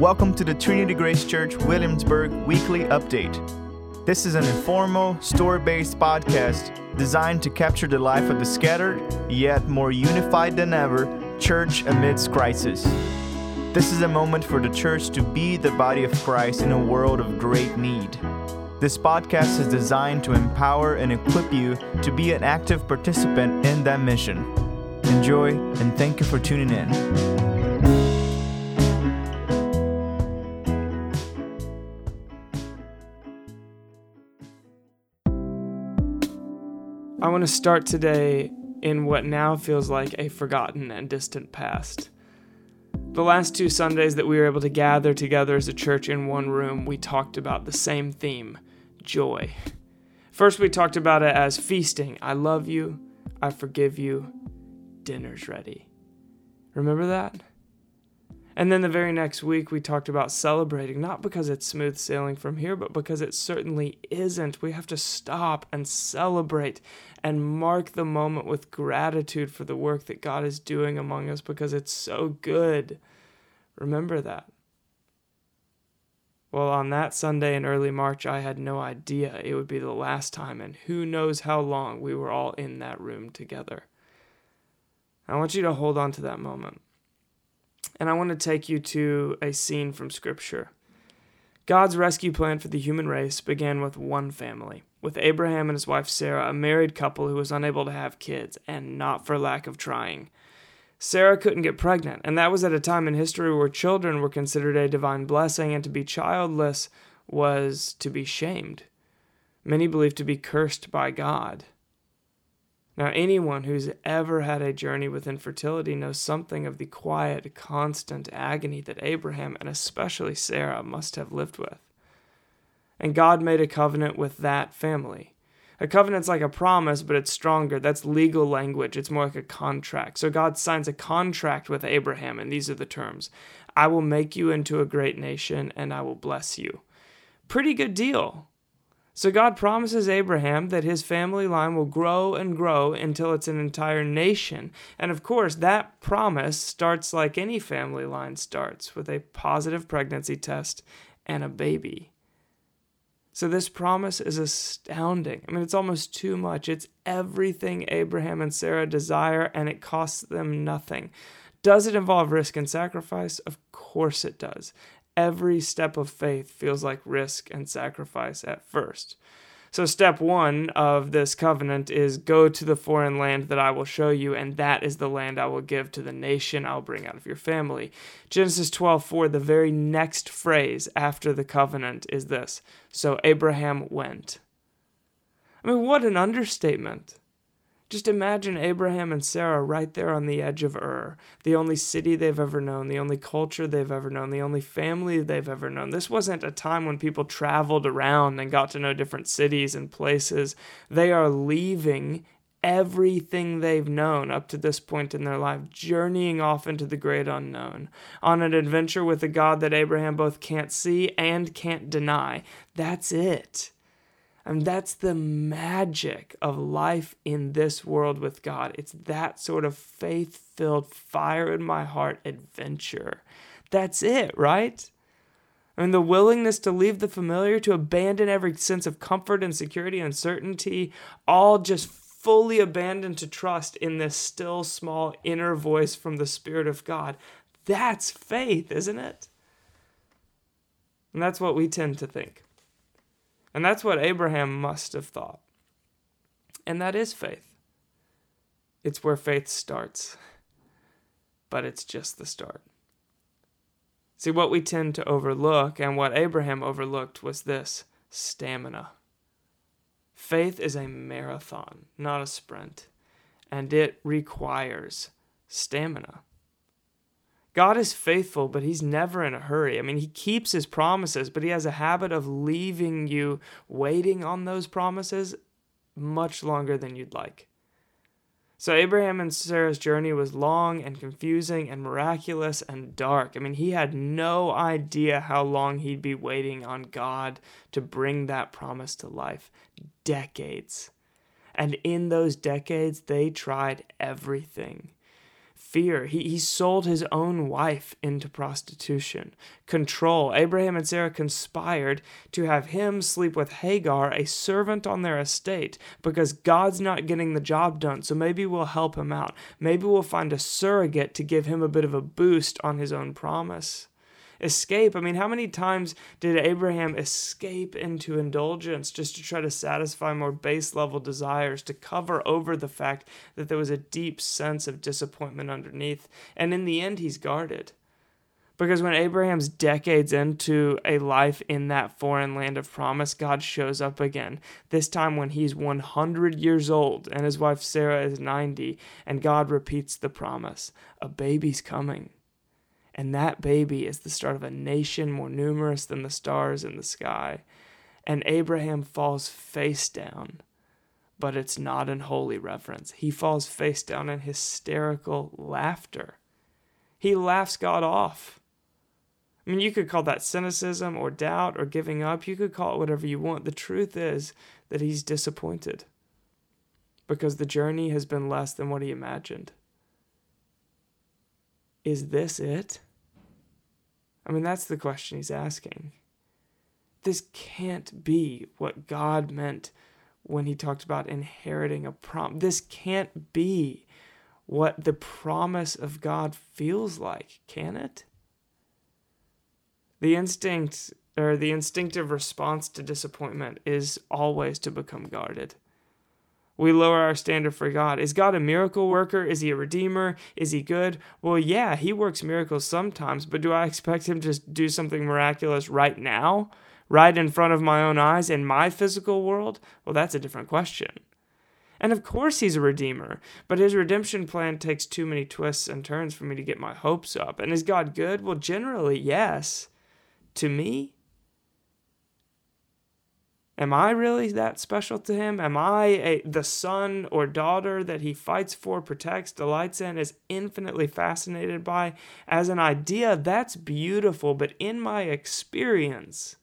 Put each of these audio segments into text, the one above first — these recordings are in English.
Welcome to the Trinity Grace Church Williamsburg weekly update. This is an informal, story based podcast designed to capture the life of the scattered, yet more unified than ever, church amidst crisis. This is a moment for the church to be the body of Christ in a world of great need. This podcast is designed to empower and equip you to be an active participant in that mission. Enjoy and thank you for tuning in. Want to start today in what now feels like a forgotten and distant past. The last two Sundays that we were able to gather together as a church in one room, we talked about the same theme joy. First, we talked about it as feasting. I love you. I forgive you. Dinner's ready. Remember that? And then the very next week, we talked about celebrating, not because it's smooth sailing from here, but because it certainly isn't. We have to stop and celebrate and mark the moment with gratitude for the work that God is doing among us because it's so good. Remember that. Well, on that Sunday in early March, I had no idea it would be the last time, and who knows how long we were all in that room together. I want you to hold on to that moment. And I want to take you to a scene from Scripture. God's rescue plan for the human race began with one family, with Abraham and his wife Sarah, a married couple who was unable to have kids, and not for lack of trying. Sarah couldn't get pregnant, and that was at a time in history where children were considered a divine blessing, and to be childless was to be shamed. Many believed to be cursed by God. Now, anyone who's ever had a journey with infertility knows something of the quiet, constant agony that Abraham and especially Sarah must have lived with. And God made a covenant with that family. A covenant's like a promise, but it's stronger. That's legal language. It's more like a contract. So God signs a contract with Abraham, and these are the terms I will make you into a great nation, and I will bless you. Pretty good deal. So God promises Abraham that his family line will grow and grow until it's an entire nation. And of course, that promise starts like any family line starts with a positive pregnancy test and a baby. So this promise is astounding. I mean, it's almost too much. It's everything Abraham and Sarah desire, and it costs them nothing. Does it involve risk and sacrifice? Of course it does every step of faith feels like risk and sacrifice at first. So, step one of this covenant is go to the foreign land that I will show you, and that is the land I will give to the nation I'll bring out of your family. Genesis 12 4, the very next phrase after the covenant is this So Abraham went. I mean, what an understatement. Just imagine Abraham and Sarah right there on the edge of Ur, the only city they've ever known, the only culture they've ever known, the only family they've ever known. This wasn't a time when people traveled around and got to know different cities and places. They are leaving everything they've known up to this point in their life, journeying off into the great unknown, on an adventure with a God that Abraham both can't see and can't deny. That's it. And that's the magic of life in this world with God. It's that sort of faith filled, fire in my heart adventure. That's it, right? I mean, the willingness to leave the familiar, to abandon every sense of comfort and security and certainty, all just fully abandoned to trust in this still small inner voice from the Spirit of God. That's faith, isn't it? And that's what we tend to think. And that's what Abraham must have thought. And that is faith. It's where faith starts, but it's just the start. See, what we tend to overlook, and what Abraham overlooked, was this stamina. Faith is a marathon, not a sprint, and it requires stamina. God is faithful, but He's never in a hurry. I mean, He keeps His promises, but He has a habit of leaving you waiting on those promises much longer than you'd like. So, Abraham and Sarah's journey was long and confusing and miraculous and dark. I mean, he had no idea how long he'd be waiting on God to bring that promise to life. Decades. And in those decades, they tried everything fear. He, he sold his own wife into prostitution. Control. Abraham and Sarah conspired to have him sleep with Hagar, a servant on their estate, because God's not getting the job done. So maybe we'll help him out. Maybe we'll find a surrogate to give him a bit of a boost on his own promise escape. I mean, how many times did Abraham escape into indulgence just to try to satisfy more base level desires, to cover over the fact that there was a deep sense of disappointment underneath? And in the end, he's guarded. Because when Abraham's decades into a life in that foreign land of promise, God shows up again. This time when he's 100 years old and his wife Sarah is 90, and God repeats the promise a baby's coming. And that baby is the start of a nation more numerous than the stars in the sky. And Abraham falls face down, but it's not in holy reverence. He falls face down in hysterical laughter. He laughs God off. I mean, you could call that cynicism or doubt or giving up. You could call it whatever you want. The truth is that he's disappointed because the journey has been less than what he imagined. Is this it? I mean, that's the question he's asking. This can't be what God meant when he talked about inheriting a prom. This can't be what the promise of God feels like, can it? The instinct or the instinctive response to disappointment is always to become guarded we lower our standard for God. Is God a miracle worker? Is he a redeemer? Is he good? Well, yeah, he works miracles sometimes, but do I expect him to do something miraculous right now, right in front of my own eyes in my physical world? Well, that's a different question. And of course, he's a redeemer, but his redemption plan takes too many twists and turns for me to get my hopes up. And is God good? Well, generally, yes. To me, Am I really that special to him? Am I a, the son or daughter that he fights for, protects, delights in, is infinitely fascinated by? As an idea, that's beautiful, but in my experience,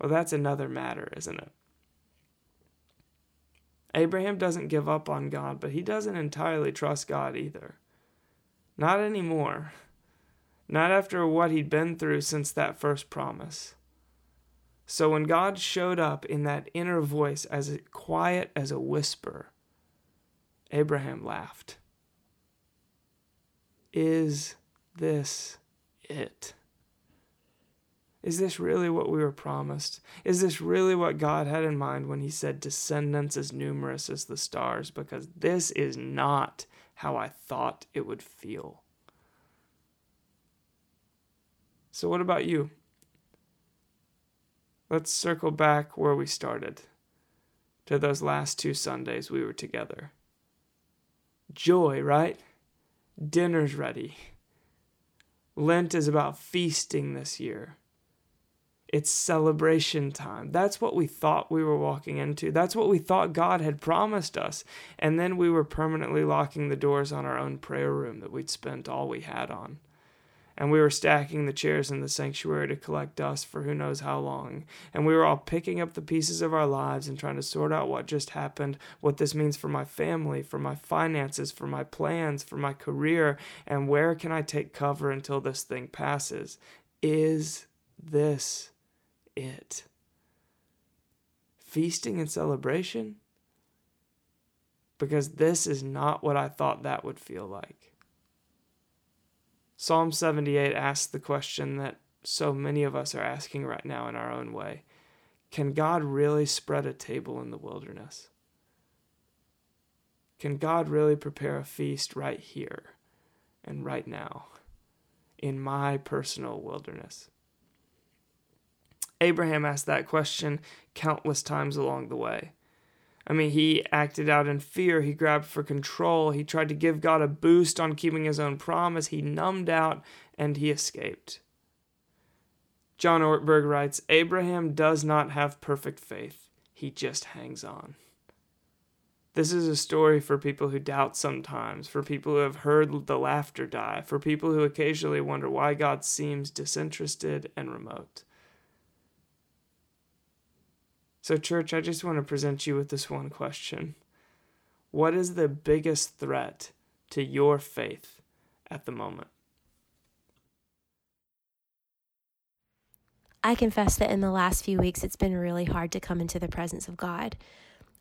well, that's another matter, isn't it? Abraham doesn't give up on God, but he doesn't entirely trust God either. Not anymore. Not after what he'd been through since that first promise. So when God showed up in that inner voice as quiet as a whisper, Abraham laughed. Is this it? Is this really what we were promised? Is this really what God had in mind when He said descendants as numerous as the stars? Because this is not how I thought it would feel. So, what about you? Let's circle back where we started to those last two Sundays we were together. Joy, right? Dinner's ready. Lent is about feasting this year. It's celebration time. That's what we thought we were walking into. That's what we thought God had promised us. And then we were permanently locking the doors on our own prayer room that we'd spent all we had on and we were stacking the chairs in the sanctuary to collect dust for who knows how long. And we were all picking up the pieces of our lives and trying to sort out what just happened, what this means for my family, for my finances, for my plans, for my career, and where can I take cover until this thing passes? Is this it? Feasting and celebration? Because this is not what I thought that would feel like. Psalm 78 asks the question that so many of us are asking right now in our own way Can God really spread a table in the wilderness? Can God really prepare a feast right here and right now in my personal wilderness? Abraham asked that question countless times along the way. I mean, he acted out in fear. He grabbed for control. He tried to give God a boost on keeping his own promise. He numbed out and he escaped. John Ortberg writes Abraham does not have perfect faith, he just hangs on. This is a story for people who doubt sometimes, for people who have heard the laughter die, for people who occasionally wonder why God seems disinterested and remote. So, church, I just want to present you with this one question What is the biggest threat to your faith at the moment? I confess that in the last few weeks, it's been really hard to come into the presence of God.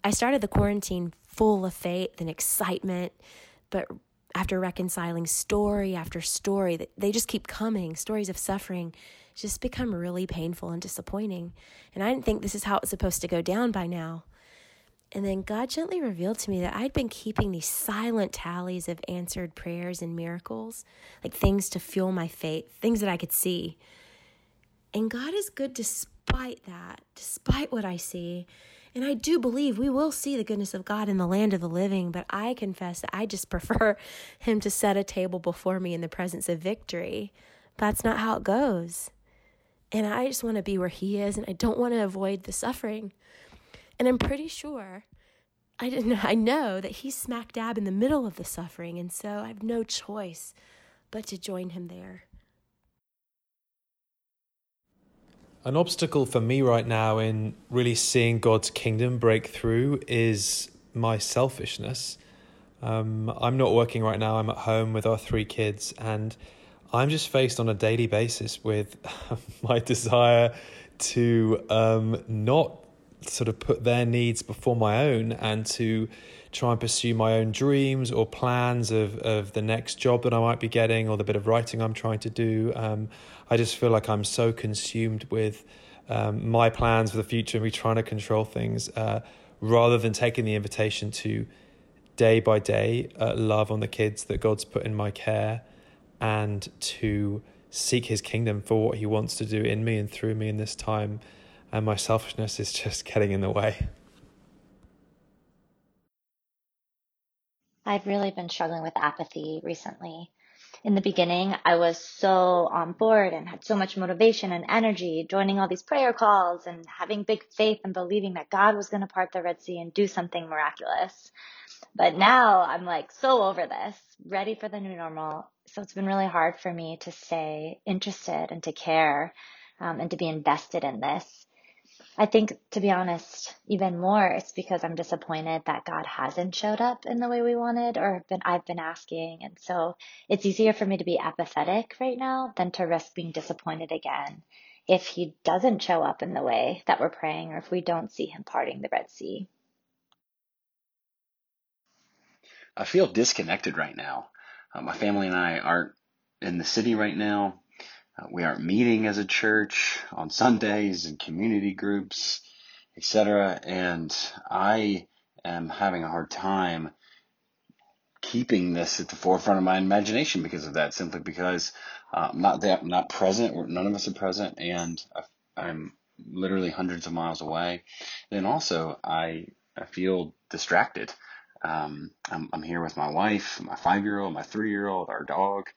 I started the quarantine full of faith and excitement, but after reconciling story after story, they just keep coming stories of suffering just become really painful and disappointing. And I didn't think this is how it's supposed to go down by now. And then God gently revealed to me that I'd been keeping these silent tallies of answered prayers and miracles, like things to fuel my faith, things that I could see. And God is good despite that, despite what I see. And I do believe we will see the goodness of God in the land of the living, but I confess that I just prefer Him to set a table before me in the presence of victory. That's not how it goes. And I just want to be where He is, and I don't want to avoid the suffering. And I'm pretty sure I didn't I know that he's smack dab in the middle of the suffering, and so I have no choice but to join him there. An obstacle for me right now in really seeing God's kingdom break through is my selfishness. Um, I'm not working right now, I'm at home with our three kids, and I'm just faced on a daily basis with my desire to um, not sort of put their needs before my own and to try and pursue my own dreams or plans of, of the next job that I might be getting or the bit of writing I'm trying to do. Um, I just feel like I'm so consumed with um, my plans for the future and me trying to control things uh, rather than taking the invitation to day by day uh, love on the kids that God's put in my care and to seek his kingdom for what he wants to do in me and through me in this time. And my selfishness is just getting in the way. I've really been struggling with apathy recently in the beginning, I was so on board and had so much motivation and energy joining all these prayer calls and having big faith and believing that God was going to part the Red Sea and do something miraculous. But now I'm like so over this, ready for the new normal. So it's been really hard for me to stay interested and to care um, and to be invested in this. I think, to be honest, even more, it's because I'm disappointed that God hasn't showed up in the way we wanted or been, I've been asking. And so it's easier for me to be apathetic right now than to risk being disappointed again if he doesn't show up in the way that we're praying or if we don't see him parting the Red Sea. I feel disconnected right now. Uh, my family and I aren't in the city right now. Uh, we aren't meeting as a church on Sundays and community groups, etc. And I am having a hard time keeping this at the forefront of my imagination because of that. Simply because uh, I'm not that I'm not present. None of us are present, and I'm literally hundreds of miles away. Then also, I I feel distracted. Um, I'm, I'm here with my wife, my five year old, my three year old, our dog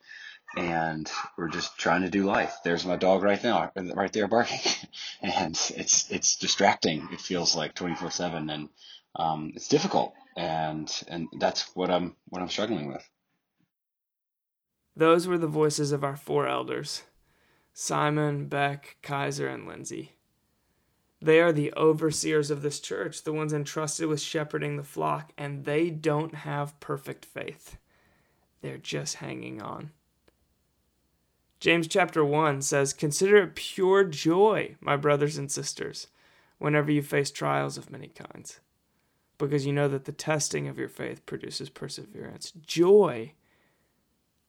and we're just trying to do life. There's my dog right now, right there barking, and it's it's distracting. It feels like 24 seven, and um, it's difficult, and and that's what I'm what I'm struggling with. Those were the voices of our four elders, Simon, Beck, Kaiser, and Lindsay. They are the overseers of this church, the ones entrusted with shepherding the flock, and they don't have perfect faith. They're just hanging on. James chapter 1 says, Consider it pure joy, my brothers and sisters, whenever you face trials of many kinds, because you know that the testing of your faith produces perseverance. Joy.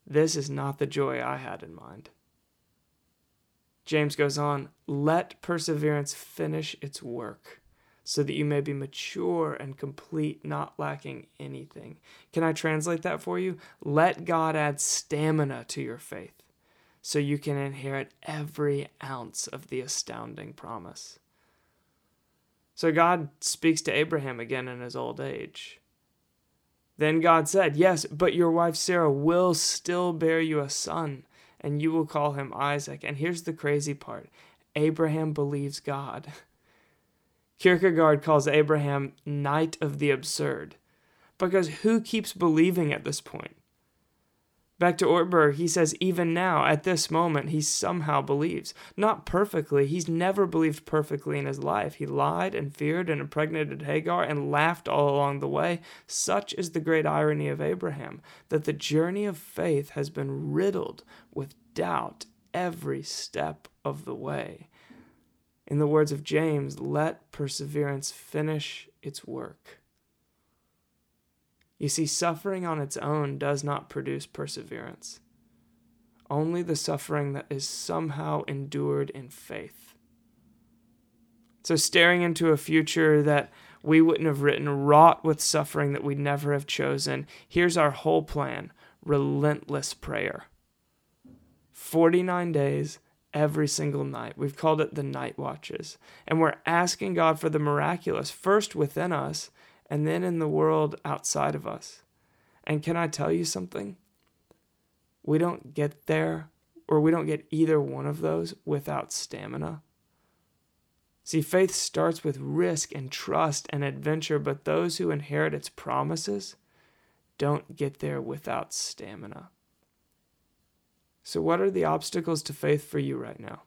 This is not the joy I had in mind. James goes on, Let perseverance finish its work, so that you may be mature and complete, not lacking anything. Can I translate that for you? Let God add stamina to your faith so you can inherit every ounce of the astounding promise. So God speaks to Abraham again in his old age. Then God said, Yes, but your wife Sarah will still bear you a son, and you will call him Isaac. And here's the crazy part Abraham believes God. Kierkegaard calls Abraham knight of the absurd, because who keeps believing at this point? Back to Ortberg, he says, even now, at this moment, he somehow believes. Not perfectly. He's never believed perfectly in his life. He lied and feared and impregnated Hagar and laughed all along the way. Such is the great irony of Abraham, that the journey of faith has been riddled with doubt every step of the way. In the words of James, let perseverance finish its work. You see, suffering on its own does not produce perseverance. Only the suffering that is somehow endured in faith. So, staring into a future that we wouldn't have written, wrought with suffering that we'd never have chosen, here's our whole plan relentless prayer. 49 days, every single night. We've called it the night watches. And we're asking God for the miraculous, first within us and then in the world outside of us. And can I tell you something? We don't get there, or we don't get either one of those without stamina. See, faith starts with risk and trust and adventure, but those who inherit its promises don't get there without stamina. So, what are the obstacles to faith for you right now?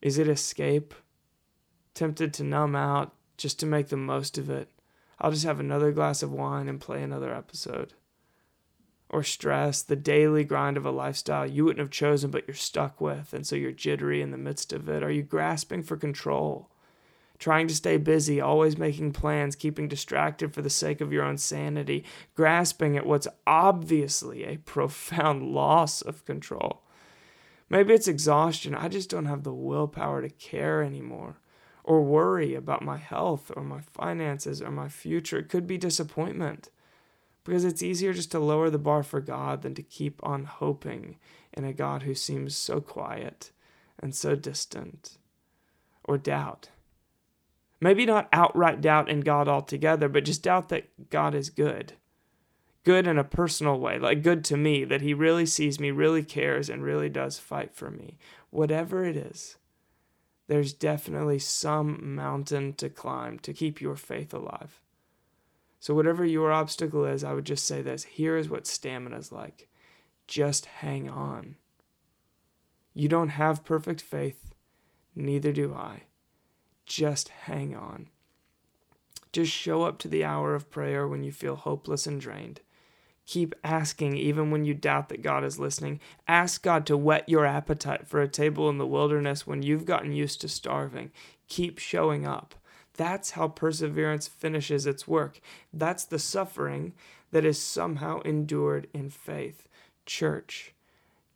Is it escape? Tempted to numb out, just to make the most of it. I'll just have another glass of wine and play another episode. Or stress, the daily grind of a lifestyle you wouldn't have chosen but you're stuck with, and so you're jittery in the midst of it. Are you grasping for control? Trying to stay busy, always making plans, keeping distracted for the sake of your own sanity, grasping at what's obviously a profound loss of control. Maybe it's exhaustion. I just don't have the willpower to care anymore or worry about my health or my finances or my future. It could be disappointment because it's easier just to lower the bar for God than to keep on hoping in a God who seems so quiet and so distant. Or doubt. Maybe not outright doubt in God altogether, but just doubt that God is good. Good in a personal way, like good to me, that He really sees me, really cares, and really does fight for me. Whatever it is there's definitely some mountain to climb to keep your faith alive. So, whatever your obstacle is, I would just say this here is what stamina is like. Just hang on. You don't have perfect faith, neither do I. Just hang on. Just show up to the hour of prayer when you feel hopeless and drained. Keep asking even when you doubt that God is listening. Ask God to whet your appetite for a table in the wilderness when you've gotten used to starving. Keep showing up. That's how perseverance finishes its work. That's the suffering that is somehow endured in faith. Church,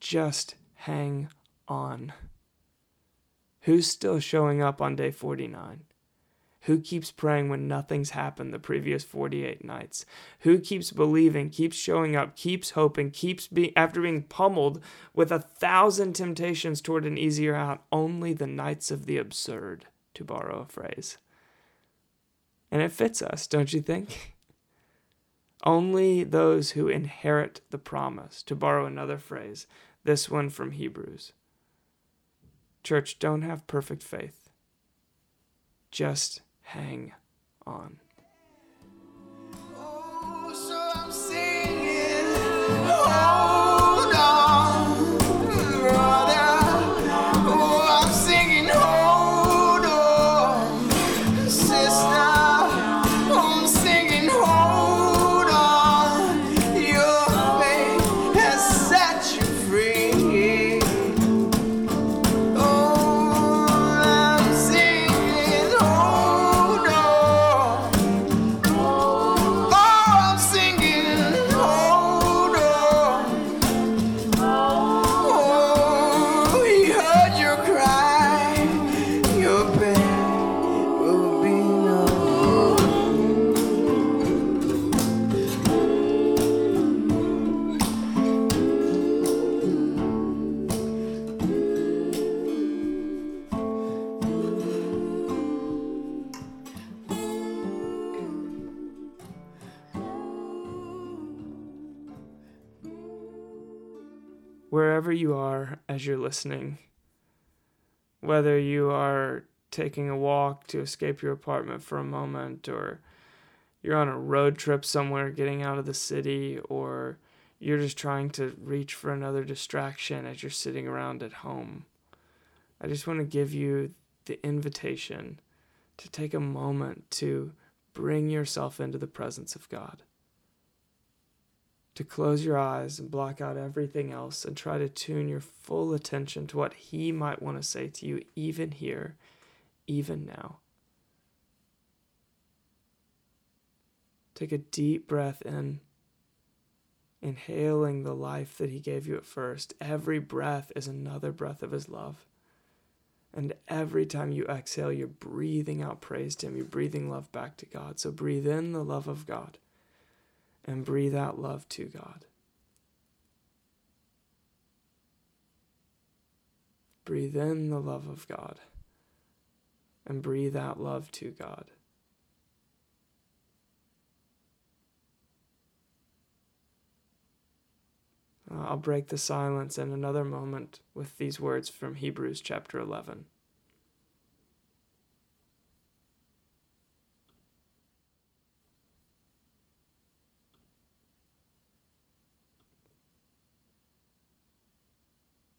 just hang on. Who's still showing up on day 49? Who keeps praying when nothing's happened the previous 48 knights? Who keeps believing, keeps showing up, keeps hoping, keeps being, after being pummeled with a thousand temptations toward an easier out, only the nights of the absurd, to borrow a phrase. And it fits us, don't you think? Only those who inherit the promise, to borrow another phrase, this one from Hebrews. Church, don't have perfect faith. Just hang on. Wherever you are as you're listening, whether you are taking a walk to escape your apartment for a moment, or you're on a road trip somewhere getting out of the city, or you're just trying to reach for another distraction as you're sitting around at home. I just want to give you the invitation to take a moment to bring yourself into the presence of God. To close your eyes and block out everything else and try to tune your full attention to what He might want to say to you, even here, even now. Take a deep breath in, inhaling the life that He gave you at first. Every breath is another breath of His love. And every time you exhale, you're breathing out praise to Him. You're breathing love back to God. So breathe in the love of God and breathe out love to God. Breathe in the love of God and breathe out love to God. Uh, I'll break the silence in another moment with these words from Hebrews chapter 11.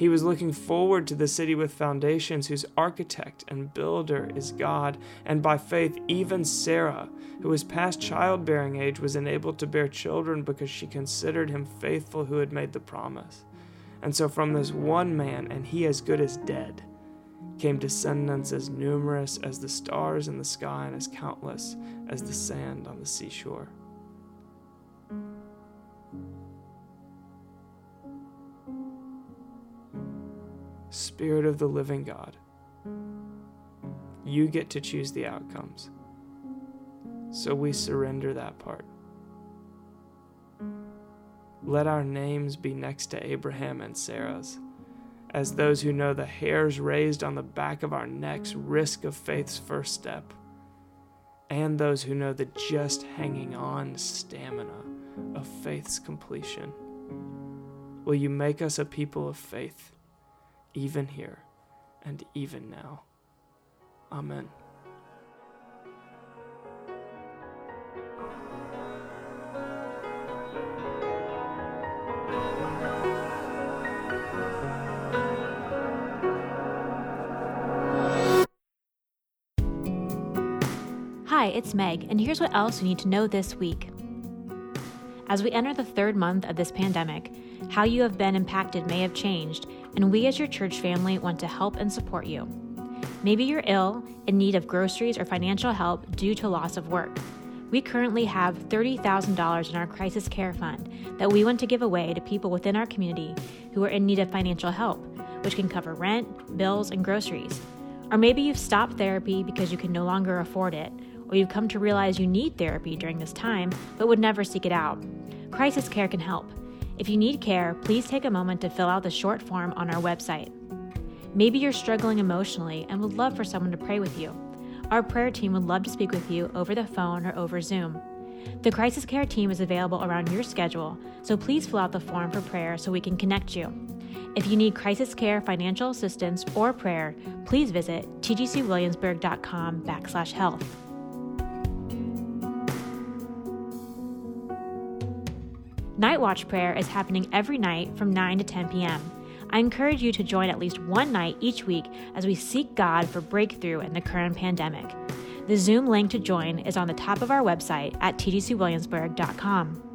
He was looking forward to the city with foundations, whose architect and builder is God. And by faith, even Sarah, who was past childbearing age, was enabled to bear children because she considered him faithful who had made the promise. And so, from this one man, and he as good as dead, came descendants as numerous as the stars in the sky and as countless as the sand on the seashore. Spirit of the living God, you get to choose the outcomes. So we surrender that part. Let our names be next to Abraham and Sarah's as those who know the hairs raised on the back of our necks risk of faith's first step, and those who know the just hanging on stamina of faith's completion. Will you make us a people of faith, even here and even now? Amen. Hi, it's Meg, and here's what else you need to know this week. As we enter the third month of this pandemic, how you have been impacted may have changed, and we as your church family want to help and support you. Maybe you're ill, in need of groceries or financial help due to loss of work. We currently have $30,000 in our crisis care fund that we want to give away to people within our community who are in need of financial help, which can cover rent, bills, and groceries. Or maybe you've stopped therapy because you can no longer afford it, or you've come to realize you need therapy during this time but would never seek it out. Crisis Care can help. If you need care, please take a moment to fill out the short form on our website. Maybe you're struggling emotionally and would love for someone to pray with you. Our prayer team would love to speak with you over the phone or over Zoom. The Crisis Care team is available around your schedule, so please fill out the form for prayer so we can connect you. If you need crisis care, financial assistance, or prayer, please visit tgcwilliamsburg.com backslash health. Night Watch prayer is happening every night from 9 to 10 p.m. I encourage you to join at least one night each week as we seek God for breakthrough in the current pandemic. The Zoom link to join is on the top of our website at tgcwilliamsburg.com.